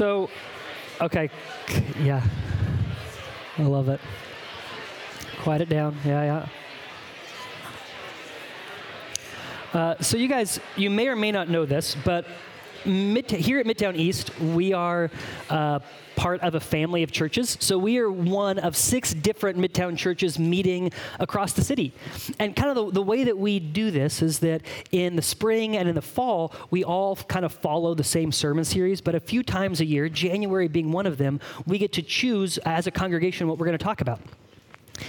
So, okay, yeah. I love it. Quiet it down. Yeah, yeah. Uh, so, you guys, you may or may not know this, but Mid- here at Midtown East, we are uh, part of a family of churches. So we are one of six different Midtown churches meeting across the city. And kind of the, the, way that we do this is that in the spring and in the fall, we all kind of follow the same sermon series, but a few times a year, January being one of them, we get to choose as a congregation what we're going to talk about.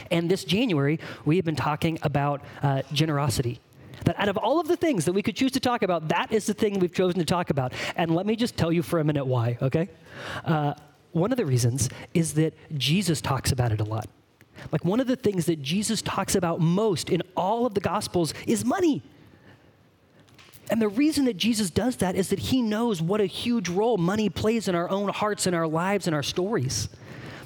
And this January, we have been talking about uh, generosity that out of all of the things that we could choose to talk about, that is the thing we've chosen to talk about. And let me just tell you for a minute why, okay? Uh, one of the reasons is that Jesus talks about it a lot. Like one of the things that Jesus talks about most in all of the Gospels is money. And the reason that Jesus does that is that he knows what a huge role money plays in our own hearts and our lives and our stories.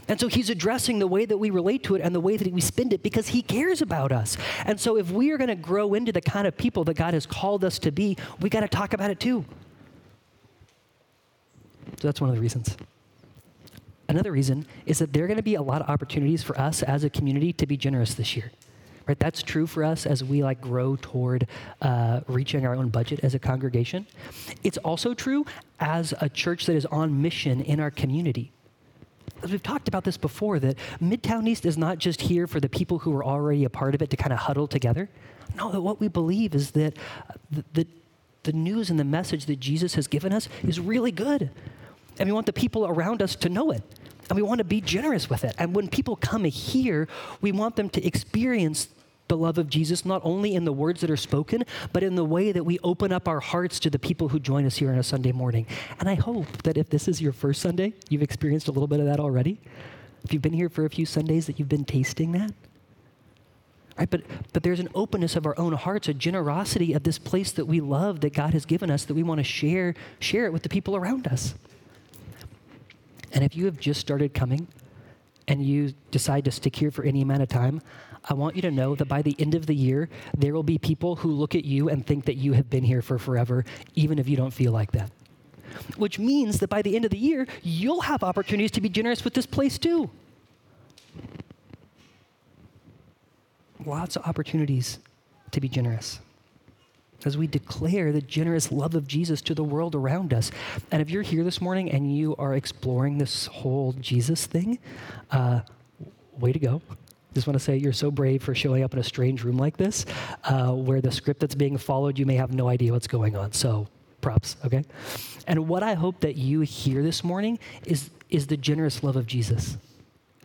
And so he's addressing the way that we relate to it and the way that we spend it because he cares about us. And so if we are going to grow into the kind of people that God has called us to be, we got to talk about it too. So that's one of the reasons. Another reason is that there are going to be a lot of opportunities for us as a community to be generous this year. Right, that's true for us as we like grow toward uh, reaching our own budget as a congregation. It's also true as a church that is on mission in our community we've talked about this before, that Midtown East is not just here for the people who are already a part of it to kind of huddle together. No, that what we believe is that uh, the, the, the news and the message that Jesus has given us is really good. And we want the people around us to know it. And we want to be generous with it. And when people come here, we want them to experience the love of Jesus, not only in the words that are spoken, but in the way that we open up our hearts to the people who join us here on a Sunday morning. And I hope that if this is your first Sunday, you've experienced a little bit of that already. If you've been here for a few Sundays, that you've been tasting that. Right, but, but there's an openness of our own hearts, a generosity of this place that we love that God has given us that we want to share, share it with the people around us. And if you have just started coming and you decide to stick here for any amount of time, I want you to know that by the end of the year, there will be people who look at you and think that you have been here for forever, even if you don't feel like that. Which means that by the end of the year, you'll have opportunities to be generous with this place too. Lots of opportunities to be generous as we declare the generous love of Jesus to the world around us. And if you're here this morning and you are exploring this whole Jesus thing, uh, way to go just want to say you're so brave for showing up in a strange room like this, uh, where the script that's being followed, you may have no idea what's going on. So, props, okay? And what I hope that you hear this morning is, is the generous love of Jesus.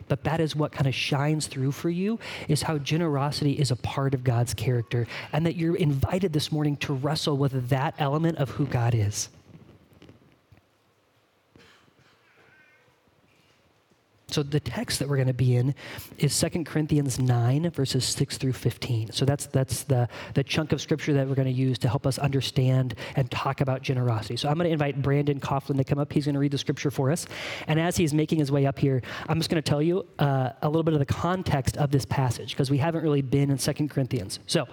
But that is what kind of shines through for you is how generosity is a part of God's character, and that you're invited this morning to wrestle with that element of who God is. So the text that we're going to be in is 2 Corinthians 9, verses 6 through 15. So that's, that's the, the chunk of scripture that we're going to use to help us understand and talk about generosity. So I'm going to invite Brandon Coughlin to come up. He's going to read the scripture for us. And as he's making his way up here, I'm just going to tell you uh, a little bit of the context of this passage because we haven't really been in 2 Corinthians. So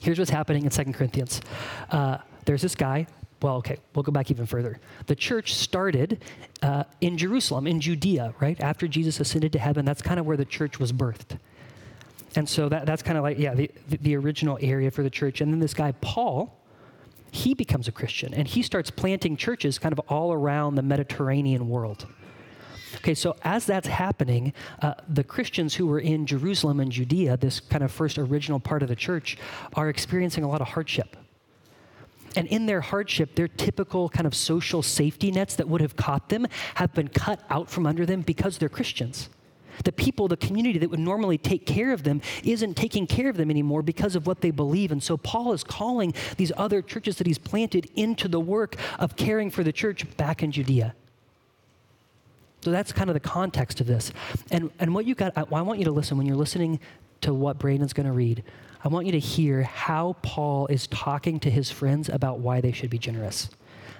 here's what's happening in 2 Corinthians. Uh, there's this guy well, okay, we'll go back even further. The church started uh, in Jerusalem, in Judea, right? After Jesus ascended to heaven, that's kind of where the church was birthed. And so that, that's kind of like, yeah, the, the original area for the church. And then this guy, Paul, he becomes a Christian and he starts planting churches kind of all around the Mediterranean world. Okay, so as that's happening, uh, the Christians who were in Jerusalem and Judea, this kind of first original part of the church, are experiencing a lot of hardship. And in their hardship, their typical kind of social safety nets that would have caught them have been cut out from under them because they're Christians. The people, the community that would normally take care of them isn't taking care of them anymore because of what they believe. And so Paul is calling these other churches that he's planted into the work of caring for the church back in Judea. So that's kind of the context of this. And, and what you got, I, I want you to listen when you're listening to what Brandon's going to read. I want you to hear how Paul is talking to his friends about why they should be generous.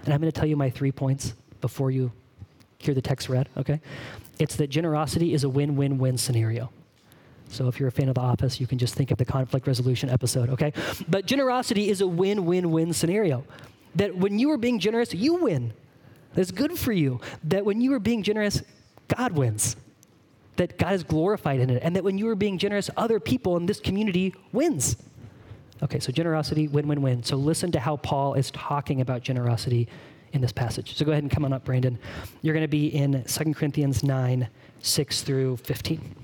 And I'm going to tell you my three points before you hear the text read, okay? It's that generosity is a win win win scenario. So if you're a fan of The Office, you can just think of the conflict resolution episode, okay? But generosity is a win win win scenario. That when you are being generous, you win. That's good for you. That when you are being generous, God wins. That God is glorified in it. And that when you are being generous, other people in this community wins. Okay, so generosity, win, win, win. So listen to how Paul is talking about generosity in this passage. So go ahead and come on up, Brandon. You're going to be in 2 Corinthians 9, 6 through 15.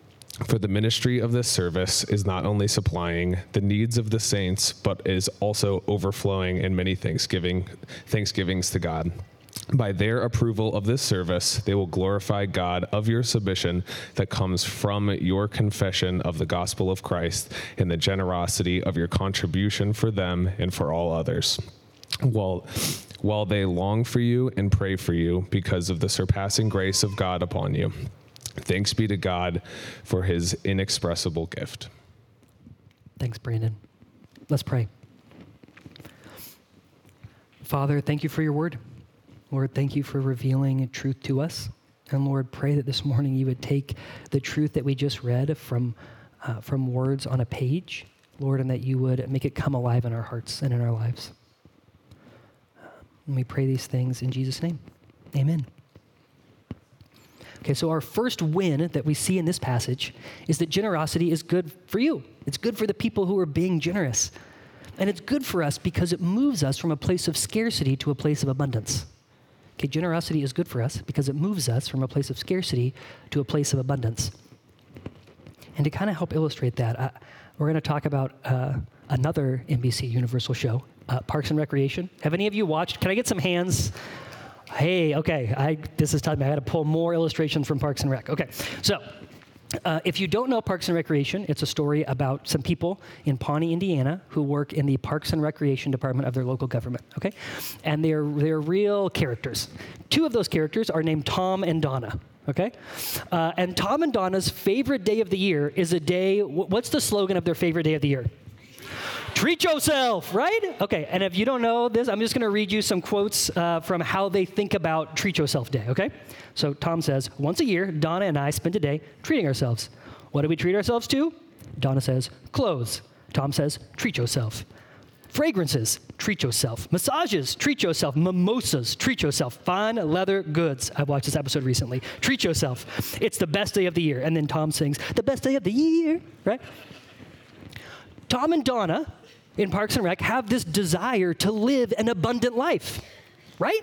For the ministry of this service is not only supplying the needs of the saints, but is also overflowing in many thanksgiving thanksgivings to God. By their approval of this service, they will glorify God of your submission that comes from your confession of the gospel of Christ and the generosity of your contribution for them and for all others. While, while they long for you and pray for you because of the surpassing grace of God upon you. Thanks be to God for his inexpressible gift. Thanks, Brandon. Let's pray. Father, thank you for your word. Lord, thank you for revealing truth to us. And Lord, pray that this morning you would take the truth that we just read from, uh, from words on a page, Lord, and that you would make it come alive in our hearts and in our lives. And we pray these things in Jesus' name. Amen. Okay, so our first win that we see in this passage is that generosity is good for you. It's good for the people who are being generous. And it's good for us because it moves us from a place of scarcity to a place of abundance. Okay, generosity is good for us because it moves us from a place of scarcity to a place of abundance. And to kind of help illustrate that, we're going to talk about uh, another NBC Universal show, uh, Parks and Recreation. Have any of you watched? Can I get some hands? Hey, okay. I, this is time I had to pull more illustrations from Parks and Rec. Okay, so uh, if you don't know Parks and Recreation, it's a story about some people in Pawnee, Indiana, who work in the Parks and Recreation department of their local government. Okay, and they're they're real characters. Two of those characters are named Tom and Donna. Okay, uh, and Tom and Donna's favorite day of the year is a day. What's the slogan of their favorite day of the year? Treat yourself, right? Okay, and if you don't know this, I'm just going to read you some quotes uh, from how they think about treat yourself day, okay? So Tom says, once a year, Donna and I spend a day treating ourselves. What do we treat ourselves to? Donna says, clothes. Tom says, treat yourself. Fragrances, treat yourself. Massages, treat yourself. Mimosas, treat yourself. Fine leather goods. I watched this episode recently. Treat yourself. It's the best day of the year. And then Tom sings, the best day of the year, right? Tom and Donna in Parks and Rec have this desire to live an abundant life, right?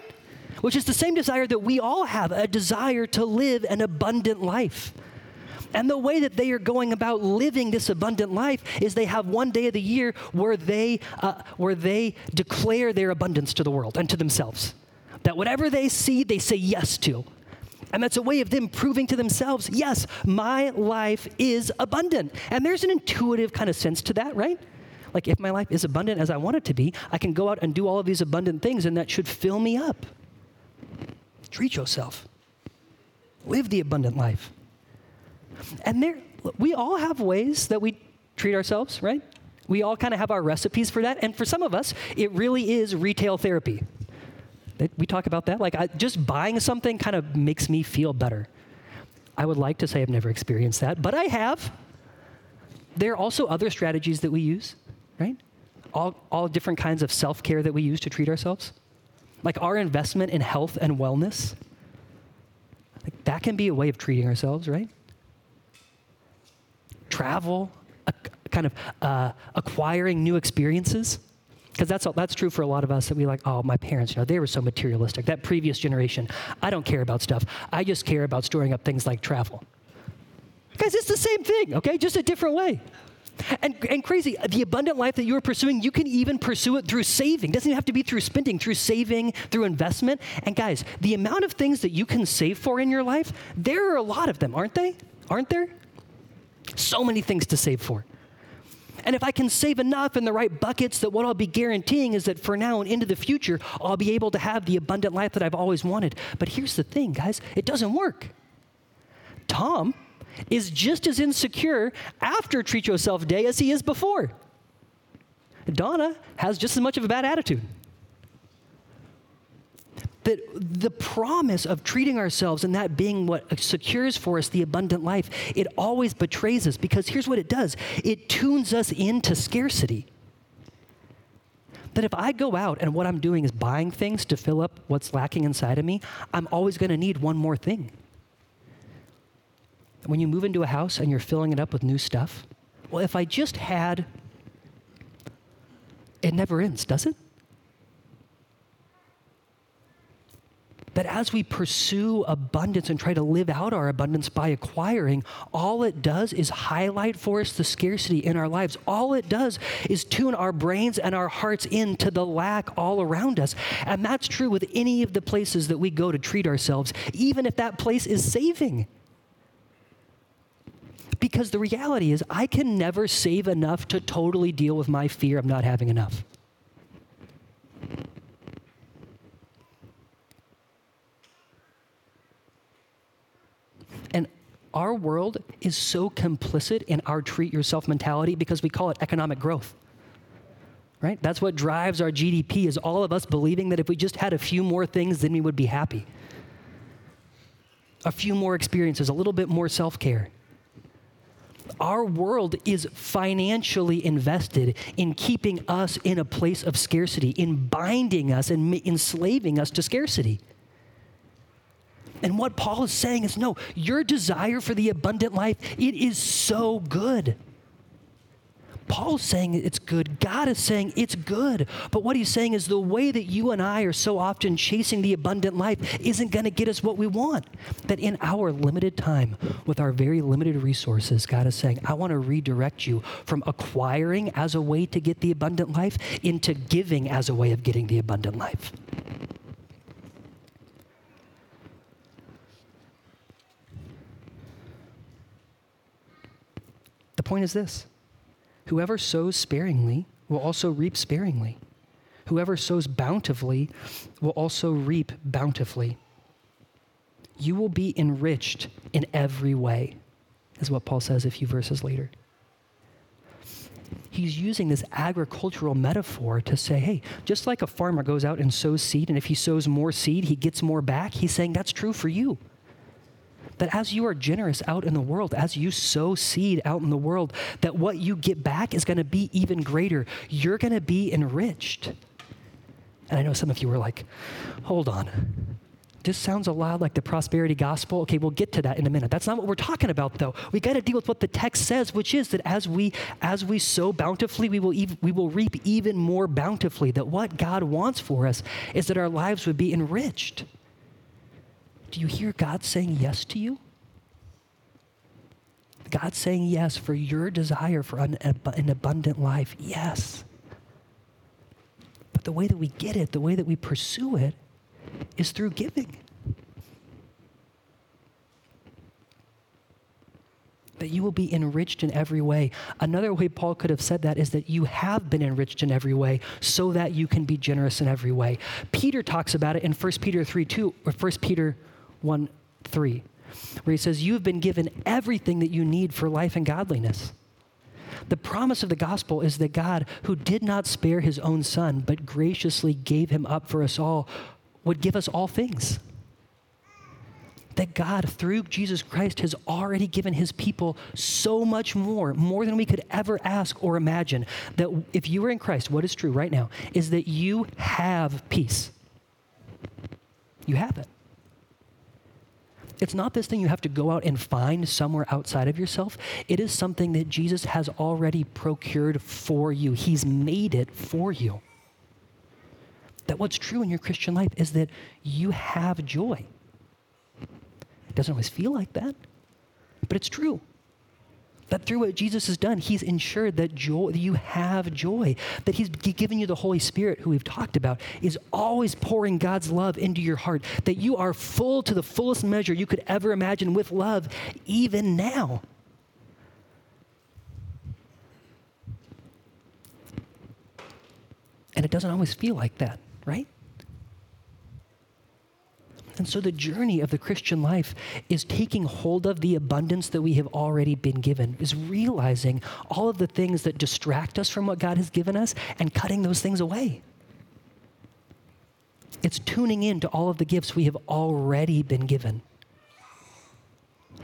Which is the same desire that we all have a desire to live an abundant life. And the way that they are going about living this abundant life is they have one day of the year where they, uh, where they declare their abundance to the world and to themselves. That whatever they see, they say yes to. And that's a way of them proving to themselves, yes, my life is abundant. And there's an intuitive kind of sense to that, right? Like, if my life is abundant as I want it to be, I can go out and do all of these abundant things, and that should fill me up. Treat yourself, live the abundant life. And there, we all have ways that we treat ourselves, right? We all kind of have our recipes for that. And for some of us, it really is retail therapy. We talk about that. Like, I, just buying something kind of makes me feel better. I would like to say I've never experienced that, but I have. There are also other strategies that we use right? All, all different kinds of self care that we use to treat ourselves. Like our investment in health and wellness. Like that can be a way of treating ourselves, right? Travel, a, kind of uh, acquiring new experiences. Because that's, all, that's true for a lot of us that we like, oh, my parents, you know, they were so materialistic. That previous generation, I don't care about stuff. I just care about storing up things like travel. Guys, it's the same thing, okay? Just a different way. And, and crazy, the abundant life that you are pursuing, you can even pursue it through saving. It doesn't even have to be through spending, through saving, through investment. And guys, the amount of things that you can save for in your life, there are a lot of them, aren't they? Aren't there? So many things to save for. And if I can save enough in the right buckets, that what I'll be guaranteeing is that for now and into the future, I'll be able to have the abundant life that I've always wanted. But here's the thing, guys it doesn't work. Tom is just as insecure after Treat Yourself Day as he is before. Donna has just as much of a bad attitude. That the promise of treating ourselves and that being what secures for us the abundant life, it always betrays us because here's what it does it tunes us into scarcity. That if I go out and what I'm doing is buying things to fill up what's lacking inside of me, I'm always going to need one more thing when you move into a house and you're filling it up with new stuff? Well, if I just had, it never ends, does it? That as we pursue abundance and try to live out our abundance by acquiring, all it does is highlight for us the scarcity in our lives. All it does is tune our brains and our hearts into the lack all around us. And that's true with any of the places that we go to treat ourselves, even if that place is saving. Because the reality is, I can never save enough to totally deal with my fear of not having enough. And our world is so complicit in our treat yourself mentality because we call it economic growth. Right? That's what drives our GDP is all of us believing that if we just had a few more things then we would be happy. A few more experiences, a little bit more self-care our world is financially invested in keeping us in a place of scarcity, in binding us and enslaving us to scarcity. And what Paul is saying is no, your desire for the abundant life, it is so good. Paul's saying it's good. God is saying it's good. But what he's saying is the way that you and I are so often chasing the abundant life isn't going to get us what we want. That in our limited time, with our very limited resources, God is saying, I want to redirect you from acquiring as a way to get the abundant life into giving as a way of getting the abundant life. The point is this Whoever sows sparingly will also reap sparingly. Whoever sows bountifully will also reap bountifully. You will be enriched in every way, is what Paul says a few verses later. He's using this agricultural metaphor to say, hey, just like a farmer goes out and sows seed, and if he sows more seed, he gets more back, he's saying that's true for you that as you are generous out in the world, as you sow seed out in the world, that what you get back is going to be even greater. You're going to be enriched. And I know some of you were like, hold on. This sounds a lot like the prosperity gospel. Okay, we'll get to that in a minute. That's not what we're talking about though. We got to deal with what the text says, which is that as we as we sow bountifully, we will ev- we will reap even more bountifully. That what God wants for us is that our lives would be enriched. Do you hear God saying yes to you? God saying yes for your desire for an, an, abundant life. Yes. But the way that we get it, the way that we pursue it, is through giving. That you will be enriched in every way. Another way Paul could have said that is that you have been enriched in every way so that you can be generous in every way. Peter talks about it in 1 Peter 3 2, or 1 Peter 1 3, where he says, You have been given everything that you need for life and godliness. The promise of the gospel is that God, who did not spare his own son, but graciously gave him up for us all, would give us all things. That God, through Jesus Christ, has already given his people so much more, more than we could ever ask or imagine. That if you are in Christ, what is true right now is that you have peace. You have it. It's not this thing you have to go out and find somewhere outside of yourself. It is something that Jesus has already procured for you. He's made it for you. that what's true in your Christian life is that you have joy. It doesn't always feel like that, but it's true. That through what Jesus has done, He's ensured that joy, that you have joy, that He's given you the Holy Spirit, who we've talked about, is always pouring God's love into your heart, that you are full to the fullest measure you could ever imagine with love, even now. And it doesn't always feel like that, right? And so the journey of the Christian life is taking hold of the abundance that we have already been given, is realizing all of the things that distract us from what God has given us and cutting those things away. It's tuning in to all of the gifts we have already been given.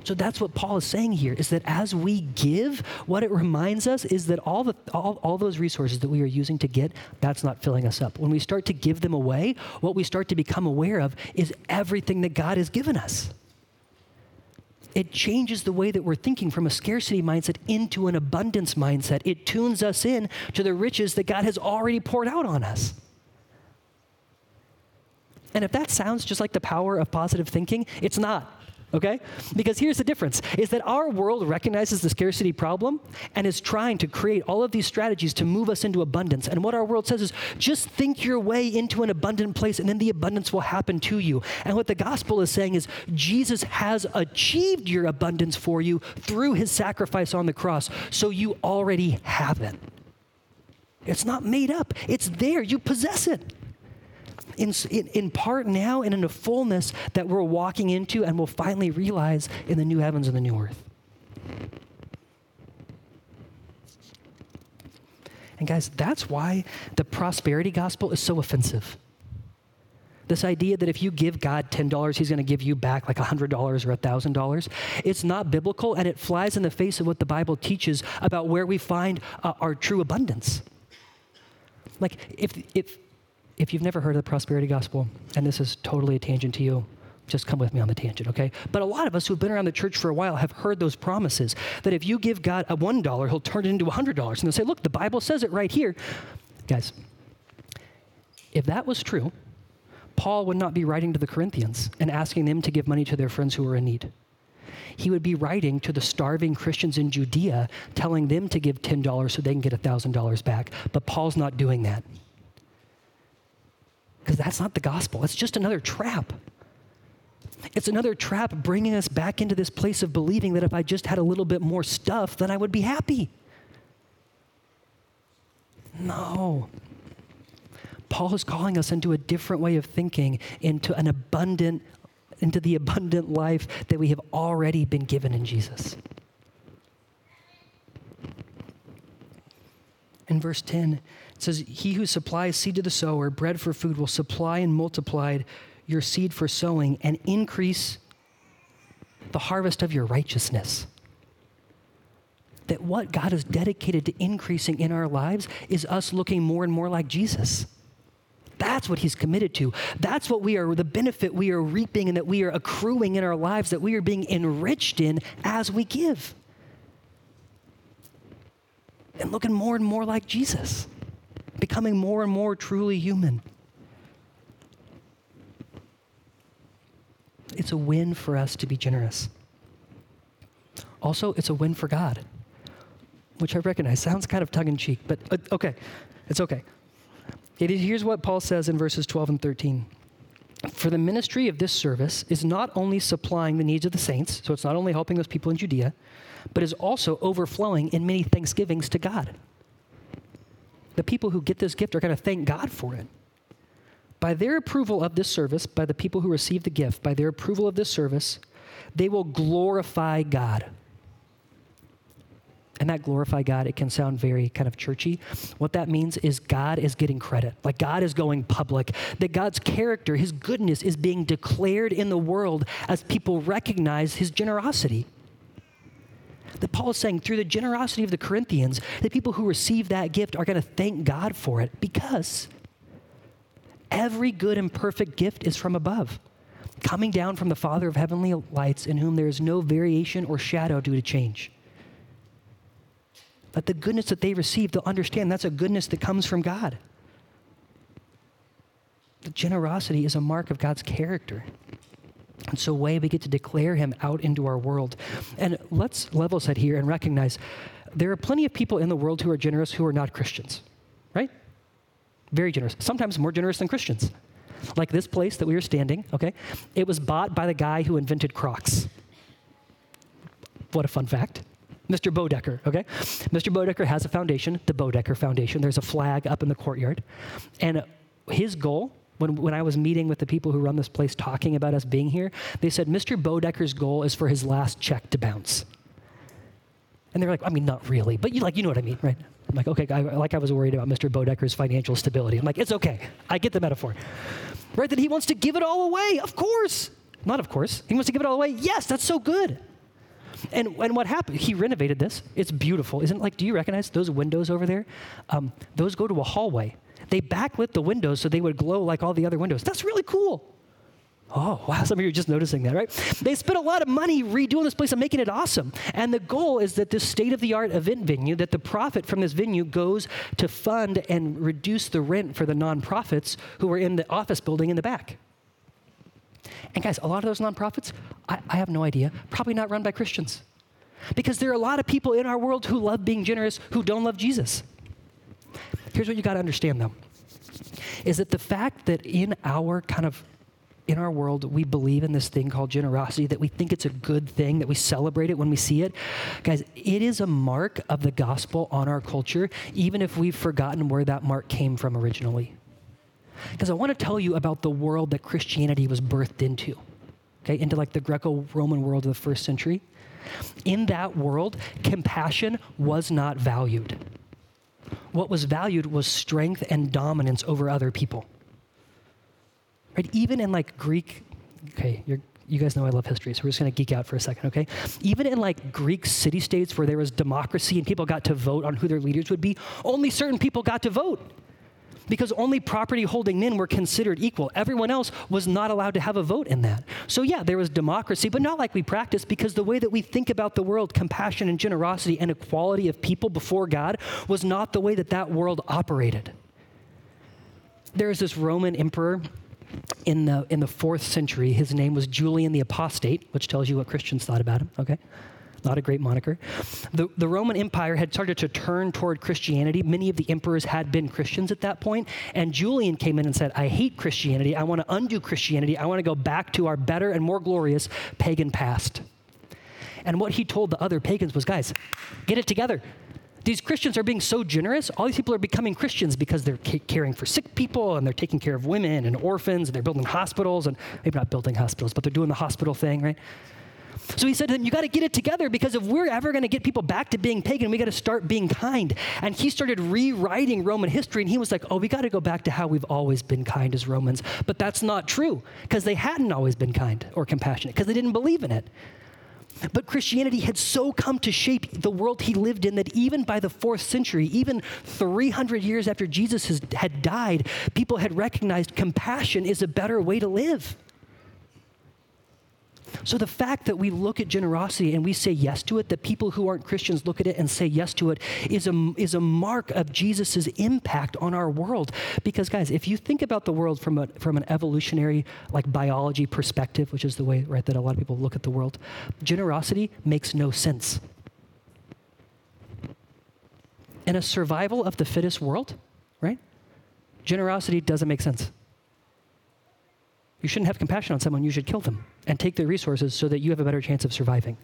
So that's what Paul is saying here is that as we give, what it reminds us is that all, the, all, all those resources that we are using to get, that's not filling us up. When we start to give them away, what we start to become aware of is everything that God has given us. It changes the way that we're thinking from a scarcity mindset into an abundance mindset. It tunes us in to the riches that God has already poured out on us. And if that sounds just like the power of positive thinking, it's not okay? Because here's the difference is that our world recognizes the scarcity problem and is trying to create all of these strategies to move us into abundance. And what our world says is just think your way into an abundant place and then the abundance will happen to you. And what the gospel is saying is Jesus has achieved your abundance for you through his sacrifice on the cross. So you already have it. It's not made up. It's there. You possess it in, in, part now and in a fullness that we're walking into and will finally realize in the new heavens and the new earth. And guys, that's why the prosperity gospel is so offensive. This idea that if you give God $10, he's going to give you back like $100 or $1,000, it's not biblical and it flies in the face of what the Bible teaches about where we find uh, our true abundance. Like, if, if, if you've never heard of the prosperity gospel, and this is totally a tangent to you, just come with me on the tangent, okay? But a lot of us who've been around the church for a while have heard those promises that if you give God a $1, he'll turn it into $100. And they'll say, look, the Bible says it right here. Guys, if that was true, Paul would not be writing to the Corinthians and asking them to give money to their friends who were in need. He would be writing to the starving Christians in Judea, telling them to give $10 so they can get $1,000 back. But Paul's not doing that because that's not the gospel. It's just another trap. It's another trap bringing us back into this place of believing that if I just had a little bit more stuff, then I would be happy. No. Paul is calling us into a different way of thinking, into an abundant, into the abundant life that we have already been given in Jesus. In verse 10, it says, He who supplies seed to the sower, bread for food, will supply and multiply your seed for sowing and increase the harvest of your righteousness. That what God is dedicated to increasing in our lives is us looking more and more like Jesus. That's what he's committed to. That's what we are, the benefit we are reaping and that we are accruing in our lives, that we are being enriched in as we give. And looking more and more like Jesus becoming more and more truly human. It's a win for us to be generous. Also, it's a win for God, which I recognize sounds kind of tongue in cheek, but uh, okay, it's okay. It is, here's what Paul says in verses 12 and 13. For the ministry of this service is not only supplying the needs of the saints, so it's not only helping those people in Judea, but is also overflowing in many thanksgivings to God the people who get this gift are going to thank God for it. By their approval of this service, by the people who receive the gift, by their approval of this service, they will glorify God. And that glorify God, it can sound very kind of churchy. What that means is God is getting credit. Like God is going public. That God's character, his goodness, is being declared in the world as people recognize his generosity that Paul is saying through the generosity of the Corinthians, the people who receive that gift are going to thank God for it because every good and perfect gift is from above, coming down from the Father of heavenly lights, in whom there is no variation or shadow due to change. But the goodness that they receive, they'll understand that's a goodness that comes from God. The generosity is a mark of God's character. And so, way we get to declare him out into our world. And let's level set here and recognize there are plenty of people in the world who are generous who are not Christians, right? Very generous. Sometimes more generous than Christians. Like this place that we are standing, okay? It was bought by the guy who invented Crocs. What a fun fact. Mr. Boedecker, okay? Mr. Boedecker has a foundation, the Boedecker Foundation. There's a flag up in the courtyard. And his goal, when, when I was meeting with the people who run this place talking about us being here, they said Mr. Boedecker's goal is for his last check to bounce. And they're like, I mean, not really, but you like, you know what I mean, right? I'm like, okay, I, like I was worried about Mr. Boedecker's financial stability. I'm like, it's okay. I get the metaphor. Right? That he wants to give it all away. Of course. Not of course. He wants to give it all away. Yes, that's so good. And, and what happened? He renovated this. It's beautiful. Isn't it like, do you recognize those windows over there? Um, those go to a hallway. They backlit the windows so they would glow like all the other windows. That's really cool. Oh, wow, some of you are just noticing that, right? They spent a lot of money redoing this place and making it awesome. And the goal is that this state of the art event venue, that the profit from this venue goes to fund and reduce the rent for the nonprofits who are in the office building in the back. And guys, a lot of those nonprofits, I, I have no idea, probably not run by Christians. Because there are a lot of people in our world who love being generous who don't love Jesus. Here's what you got to understand though is that the fact that in our kind of in our world we believe in this thing called generosity that we think it's a good thing that we celebrate it when we see it guys it is a mark of the gospel on our culture even if we've forgotten where that mark came from originally because I want to tell you about the world that Christianity was birthed into, okay, into like the Greco Roman world of the first century. In that world, compassion was not valued. What was valued was strength and dominance over other people. Right? Even in like Greek, okay, you guys know I love history, so we're just going to geek out for a second, okay? Even in like Greek city states where there was democracy and people got to vote on who their leaders would be, only certain people got to vote because only property holding men were considered equal. Everyone else was not allowed to have a vote in that. So, yeah, there was democracy, but not like we practice because the way that we think about the world, compassion and generosity and equality of people before God, was not the way that that world operated. There is this Roman emperor in the, in the fourth century. His name was Julian the Apostate, which tells you what Christians thought about him, okay? Not a great moniker. The, the Roman Empire had started to turn toward Christianity. Many of the emperors had been Christians at that point, and Julian came in and said, I hate Christianity. I want to undo Christianity. I want to go back to our better and more glorious pagan past. And what he told the other pagans was, guys, get it together. These Christians are being so generous. All these people are becoming Christians because they're caring for sick people and they're taking care of women and orphans and they're building hospitals and maybe not building hospitals, but they're doing the hospital thing, right? So he said to them, You got to get it together because if we're ever going to get people back to being pagan, we got to start being kind. And he started rewriting Roman history and he was like, Oh, we got to go back to how we've always been kind as Romans. But that's not true because they hadn't always been kind or compassionate because they didn't believe in it. But Christianity had so come to shape the world he lived in that even by the fourth century, even 300 years after Jesus has, had died, people had recognized compassion is a better way to live. So the fact that we look at generosity and we say yes to it, that people who aren't Christians look at it and say yes to it, is a, is a mark of Jesus' impact on our world. Because, guys, if you think about the world from, a, from an evolutionary, like biology perspective, which is the way, right, that a lot of people look at the world, generosity makes no sense. In a survival of the fittest world, right, generosity doesn't make sense. You shouldn't have compassion on someone, you should kill them and take their resources so that you have a better chance of surviving.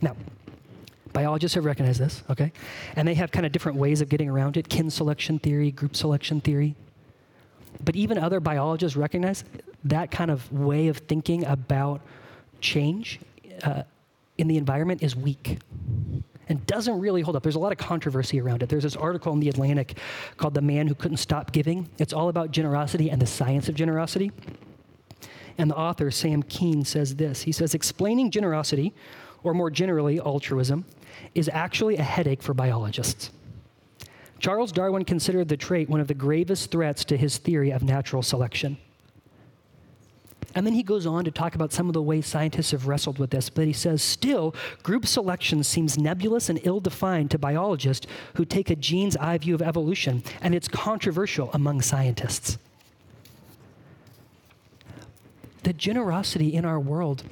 Now, biologists have recognized this, okay? And they have kind of different ways of getting around it kin selection theory, group selection theory. But even other biologists recognize that kind of way of thinking about change uh, in the environment is weak and doesn't really hold up. There's a lot of controversy around it. There's this article in The Atlantic called The Man Who Couldn't Stop Giving. It's all about generosity and the science of generosity. And the author, Sam Kean, says this He says, explaining generosity, or more generally, altruism, is actually a headache for biologists. Charles Darwin considered the trait one of the gravest threats to his theory of natural selection. And then he goes on to talk about some of the ways scientists have wrestled with this, but he says, still, group selection seems nebulous and ill defined to biologists who take a gene's eye view of evolution, and it's controversial among scientists. That generosity in our world,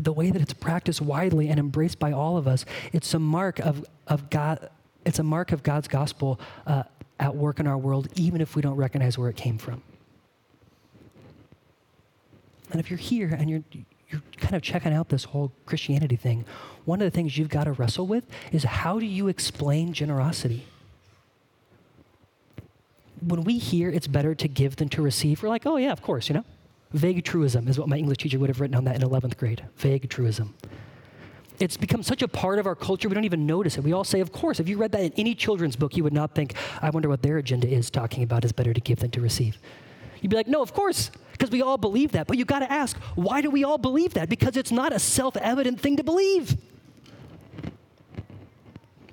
the way that it's practiced widely and embraced by all of us, it's a mark of, of God. It's a mark of God's gospel uh, at work in our world, even if we don't recognize where it came from. And if you're here and you're you're kind of checking out this whole Christianity thing, one of the things you've got to wrestle with is how do you explain generosity? When we hear it's better to give than to receive, we're like, oh, yeah, of course, you know? Vague truism is what my English teacher would have written on that in 11th grade. Vague truism. It's become such a part of our culture, we don't even notice it. We all say, of course, if you read that in any children's book, you would not think, I wonder what their agenda is talking about is better to give than to receive. You'd be like, no, of course, because we all believe that. But you've got to ask, why do we all believe that? Because it's not a self evident thing to believe.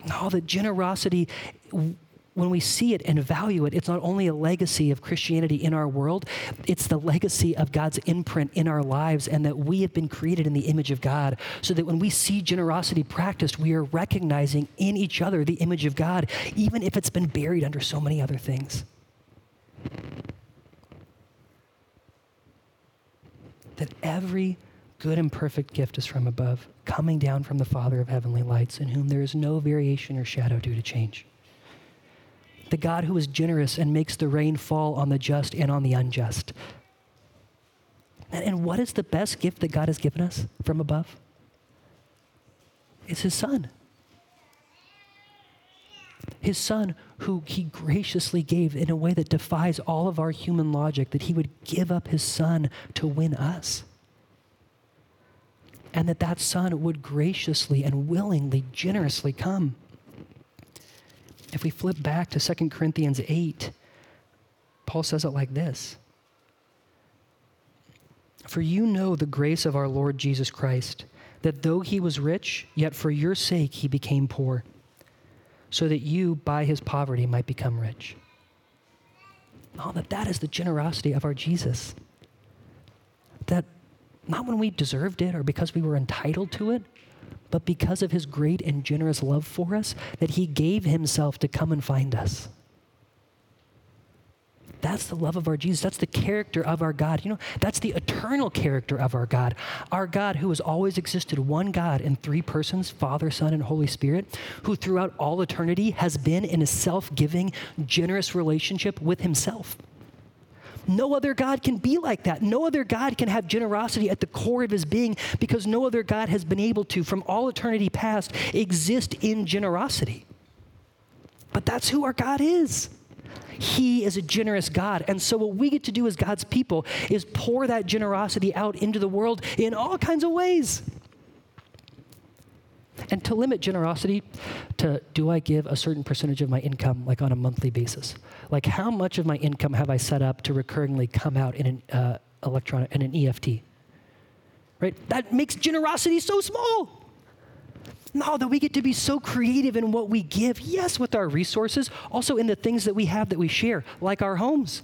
No, the generosity, when we see it and value it, it's not only a legacy of Christianity in our world, it's the legacy of God's imprint in our lives, and that we have been created in the image of God. So that when we see generosity practiced, we are recognizing in each other the image of God, even if it's been buried under so many other things. that every good and perfect gift is from above, coming down from the Father of heavenly lights, in whom there is no variation or shadow due to change. The God who is generous and makes the rain fall on the just and on the unjust. And, what is the best gift that God has given us from above? It's His Son. His Son, who He graciously gave in a way that defies all of our human logic, that He would give up His Son to win us. And that that Son would graciously and willingly, generously come. If we flip back to 2 Corinthians 8, Paul says it like this For you know the grace of our Lord Jesus Christ, that though he was rich, yet for your sake he became poor so that you, by his poverty, might become rich. Oh, that that is the generosity of our Jesus. That not when we deserved it or because we were entitled to it, but because of his great and generous love for us, that he gave himself to come and find us. That's the love of our Jesus. That's the character of our God. You know, that's the eternal character of our God. Our God, who has always existed, one God in three persons Father, Son, and Holy Spirit, who throughout all eternity has been in a self giving, generous relationship with himself. No other God can be like that. No other God can have generosity at the core of his being because no other God has been able to, from all eternity past, exist in generosity. But that's who our God is. He is a generous God. And so, what we get to do as God's people is pour that generosity out into the world in all kinds of ways. And to limit generosity to do I give a certain percentage of my income, like on a monthly basis? Like, how much of my income have I set up to recurringly come out in an uh, electronic, in an EFT? Right? That makes generosity so small. No, that we get to be so creative in what we give. Yes, with our resources, also in the things that we have that we share, like our homes.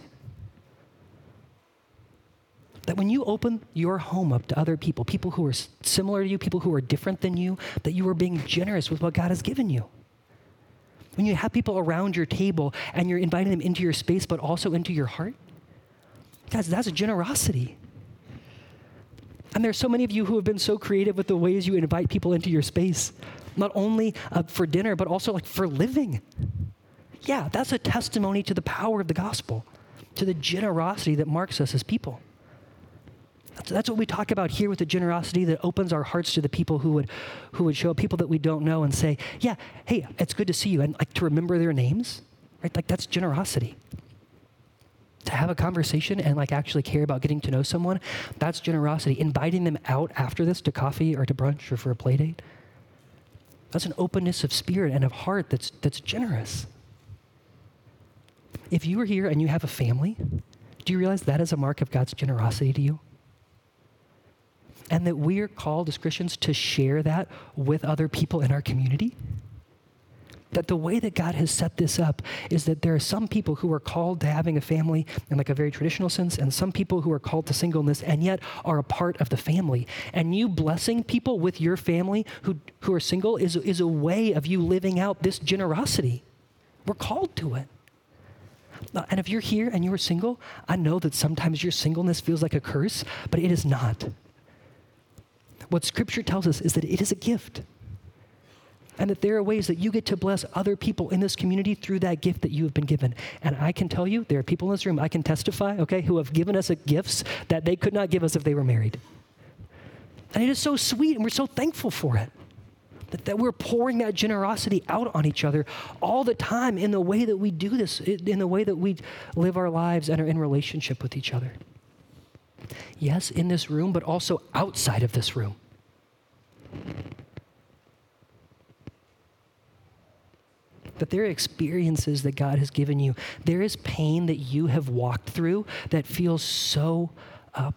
That when you open your home up to other people, people who are similar to you, people who are different than you, that you are being generous with what God has given you. When you have people around your table and you're inviting them into your space, but also into your heart, guys, that's a generosity. And there's so many of you who have been so creative with the ways you invite people into your space, not only uh, for dinner, but also like for living. Yeah, that's a testimony to the power of the gospel, to the generosity that marks us as people. That's, what we talk about here with the generosity that opens our hearts to the people who would, who would show people that we don't know and say, yeah, hey, it's good to see you, and like to remember their names, right? Like that's generosity to have a conversation and like actually care about getting to know someone, that's generosity. Inviting them out after this to coffee or to brunch or for a play date, that's an openness of spirit and of heart that's, that's generous. If you are here and you have a family, do you realize that is a mark of God's generosity to you? And that we are called as Christians to share that with other people in our community? that the way that God has set this up is that there are some people who are called to having a family in like a very traditional sense, and some people who are called to singleness and yet are a part of the family. And you blessing people with your family who, who are single is, is a way of you living out this generosity. We're called to it. And if you're here and you are single, I know that sometimes your singleness feels like a curse, but it is not. What Scripture tells us is that it is a gift. And that there are ways that you get to bless other people in this community through that gift that you have been given. And I can tell you, there are people in this room, I can testify, okay, who have given us gifts that they could not give us if they were married. And it is so sweet, and we're so thankful for it. That, that we're pouring that generosity out on each other all the time in the way that we do this, in the way that we live our lives and are in relationship with each other. Yes, in this room, but also outside of this room. That there are experiences that God has given you. There is pain that you have walked through that feels so uh,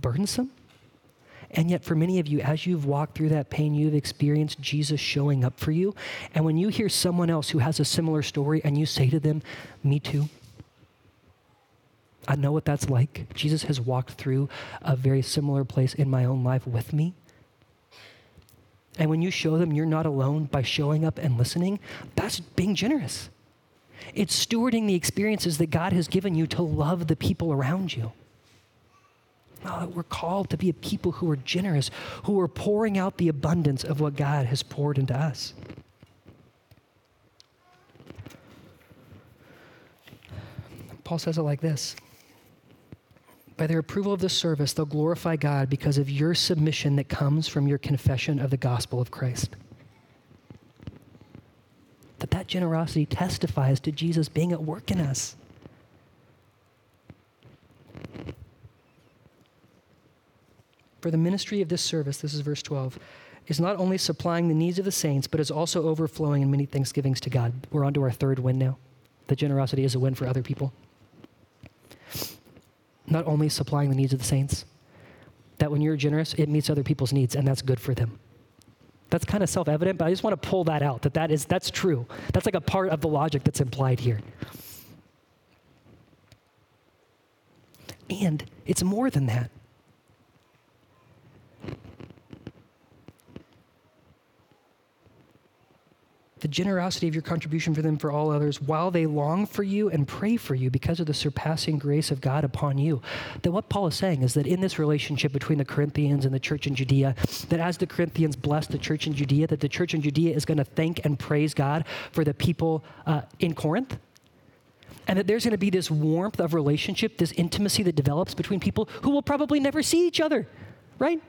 burdensome. And yet, for many of you, as you've walked through that pain, you've experienced Jesus showing up for you. And when you hear someone else who has a similar story and you say to them, Me too, I know what that's like. Jesus has walked through a very similar place in my own life with me. And when you show them you're not alone by showing up and listening, that's being generous. It's stewarding the experiences that God has given you to love the people around you. Oh, we're called to be a people who are generous, who are pouring out the abundance of what God has poured into us. Paul says it like this By their approval of this service, they'll glorify God because of your submission that comes from your confession of the gospel of Christ. That that generosity testifies to Jesus being at work in us. For the ministry of this service, this is verse 12, is not only supplying the needs of the saints, but is also overflowing in many thanksgivings to God. We're on to our third win now. The generosity is a win for other people. Not only supplying the needs of the saints, that when you're generous, it meets other people's needs, and that's good for them. That's kind of self-evident, but I just want to pull that out, that, that is, that's true. That's like a part of the logic that's implied here. And it's more than that. The generosity of your contribution for them for all others while they long for you and pray for you because of the surpassing grace of God upon you. That what Paul is saying is that in this relationship between the Corinthians and the church in Judea, that as the Corinthians bless the church in Judea, that the church in Judea is going to thank and praise God for the people uh, in Corinth. And that there's going to be this warmth of relationship, this intimacy that develops between people who will probably never see each other, right?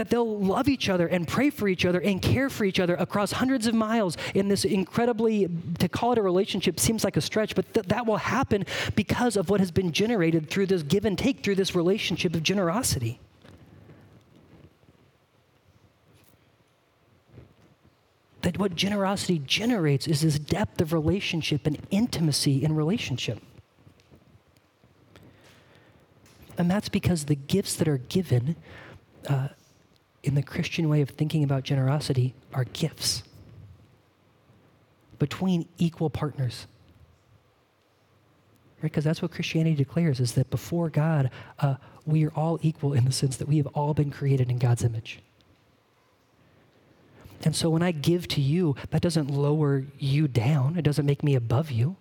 That they'll love each other and pray for each other and care for each other across hundreds of miles in this incredibly, to call it a relationship seems like a stretch, but th- that will happen because of what has been generated through this give and take, through this relationship of generosity. That what generosity generates is this depth of relationship and intimacy in relationship. And that's because the gifts that are given uh, in the Christian way of thinking about generosity are gifts between equal partners. Right? Because that's what Christianity declares is that before God, uh, we are all equal in the sense that we have all been created in God's image. And so when I give to you, that doesn't lower you down, it doesn't make me above you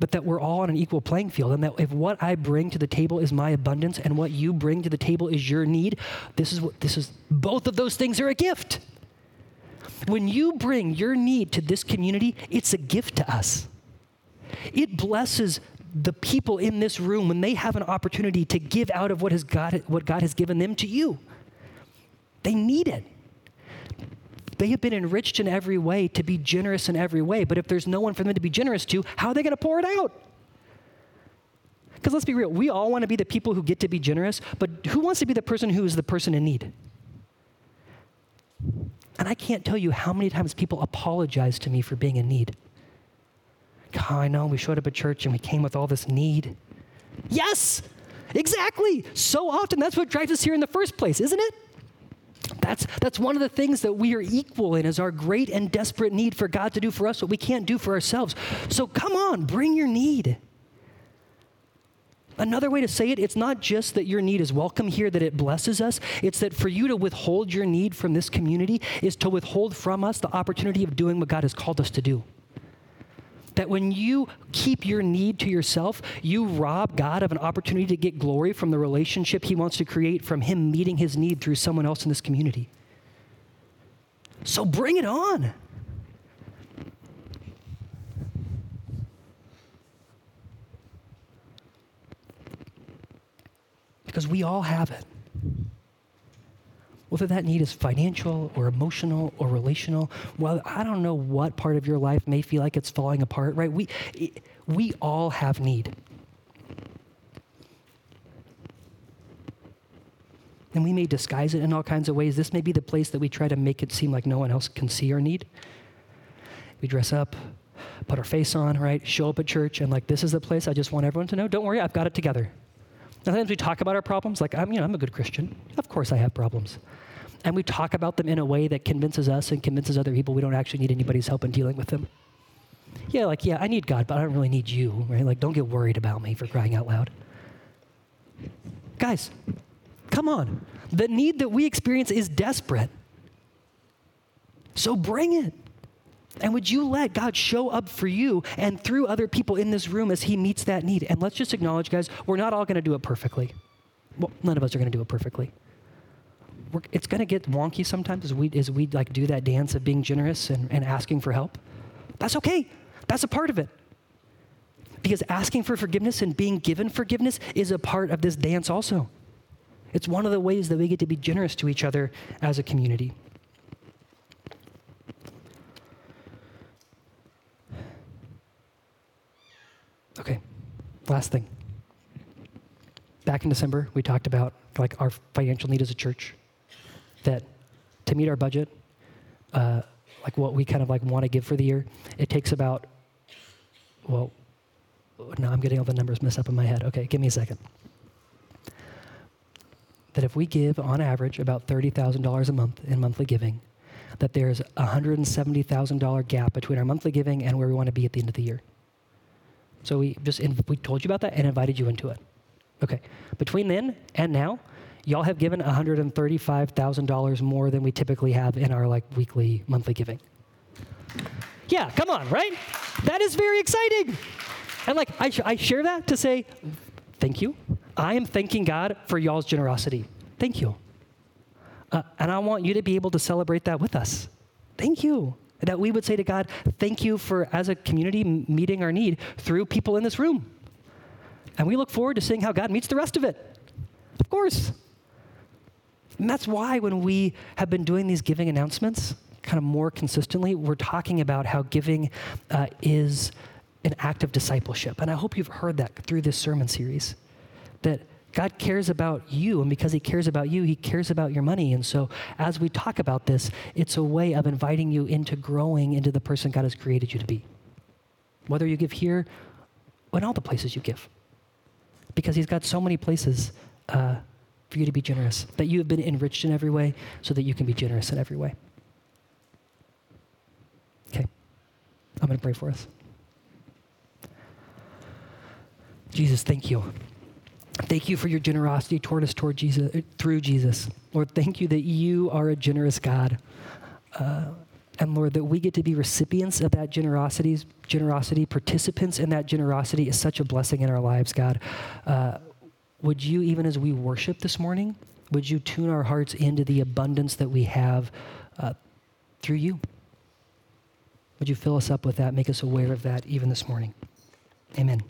but that we're all on an equal playing field, and that if what I bring to the table is my abundance and what you bring to the table is your need, this is what this is both of those things are a gift. When you bring your need to this community, it's a gift to us. It blesses the people in this room when they have an opportunity to give out of what, has God, what God has given them to you. They need it. They have been enriched in every way to be generous in every way. But if there's no one for them to be generous to, how are they going to pour it out? Because let's be real, we all want to be the people who get to be generous, but who wants to be the person who is the person in need? And I can't tell you how many times people apologize to me for being in need. God, I know we showed up at church and we came with all this need. Yes, exactly. So often that's what drives us here in the first place, isn't it? That's, that's one of the things that we are equal in is our great and desperate need for God to do for us what we can't do for ourselves. So come on, bring your need. Another way to say it, it's not just that your need is welcome here, that it blesses us. It's that for you to withhold your need from this community is to withhold from us the opportunity of doing what God has called us to do. That when you keep your need to yourself, you rob God of an opportunity to get glory from the relationship He wants to create from Him meeting His need through someone else in this community. So bring it on. Because we all have it. Whether that need is financial or emotional or relational, well, I don't know what part of your life may feel like it's falling apart, right? We, we all have need. And we may disguise it in all kinds of ways. This may be the place that we try to make it seem like no one else can see our need. We dress up, put our face on, right? Show up at church, and like, this is the place I just want everyone to know. Don't worry, I've got it together. Sometimes we talk about our problems, like, I'm, you know, I'm a good Christian. Of course I have problems. And we talk about them in a way that convinces us and convinces other people we don't actually need anybody's help in dealing with them. Yeah, like, yeah, I need God, but I don't really need you, right? Like, don't get worried about me for crying out loud. Guys, come on. The need that we experience is desperate. So bring it. And would you let God show up for you and through other people in this room as He meets that need? And let's just acknowledge, guys, we're not all going to do it perfectly. Well, none of us are going to do it perfectly. We're, it's going to get wonky sometimes as we, as we like do that dance of being generous and, and asking for help. That's okay. That's a part of it. Because asking for forgiveness and being given forgiveness is a part of this dance also. It's one of the ways that we get to be generous to each other as a community. Okay, last thing. Back in December, we talked about like our financial need as a church. That to meet our budget, uh, like what we kind of like want to give for the year, it takes about. Well, now I'm getting all the numbers messed up in my head. Okay, give me a second. That if we give on average about $30,000 a month in monthly giving, that there's a $170,000 gap between our monthly giving and where we want to be at the end of the year. So we just we told you about that and invited you into it. Okay. Between then and now, y'all have given $135,000 more than we typically have in our like weekly, monthly giving. Yeah, come on, right? That is very exciting. And like I, sh- I share that to say thank you. I am thanking God for y'all's generosity. Thank you. Uh, and I want you to be able to celebrate that with us. Thank you. That we would say to God, thank you for, as a community, meeting our need through people in this room. And we look forward to seeing how God meets the rest of it. Of course. And that's why when we have been doing these giving announcements kind of more consistently, we're talking about how giving uh, is an act of discipleship. And I hope you've heard that through this sermon series. That God cares about you, and because He cares about you, He cares about your money. And so, as we talk about this, it's a way of inviting you into growing into the person God has created you to be. Whether you give here, or in all the places you give. Because He's got so many places uh, for you to be generous, that you have been enriched in every way so that you can be generous in every way. Okay, I'm going to pray for us. Jesus, thank you. Thank you for your generosity toward us toward Jesus, through Jesus. Lord, thank you that you are a generous God. Uh, and Lord, that we get to be recipients of that generosity, generosity, participants in that generosity is such a blessing in our lives, God. Uh, would you, even as we worship this morning, would you tune our hearts into the abundance that we have uh, through you? Would you fill us up with that, make us aware of that even this morning? Amen.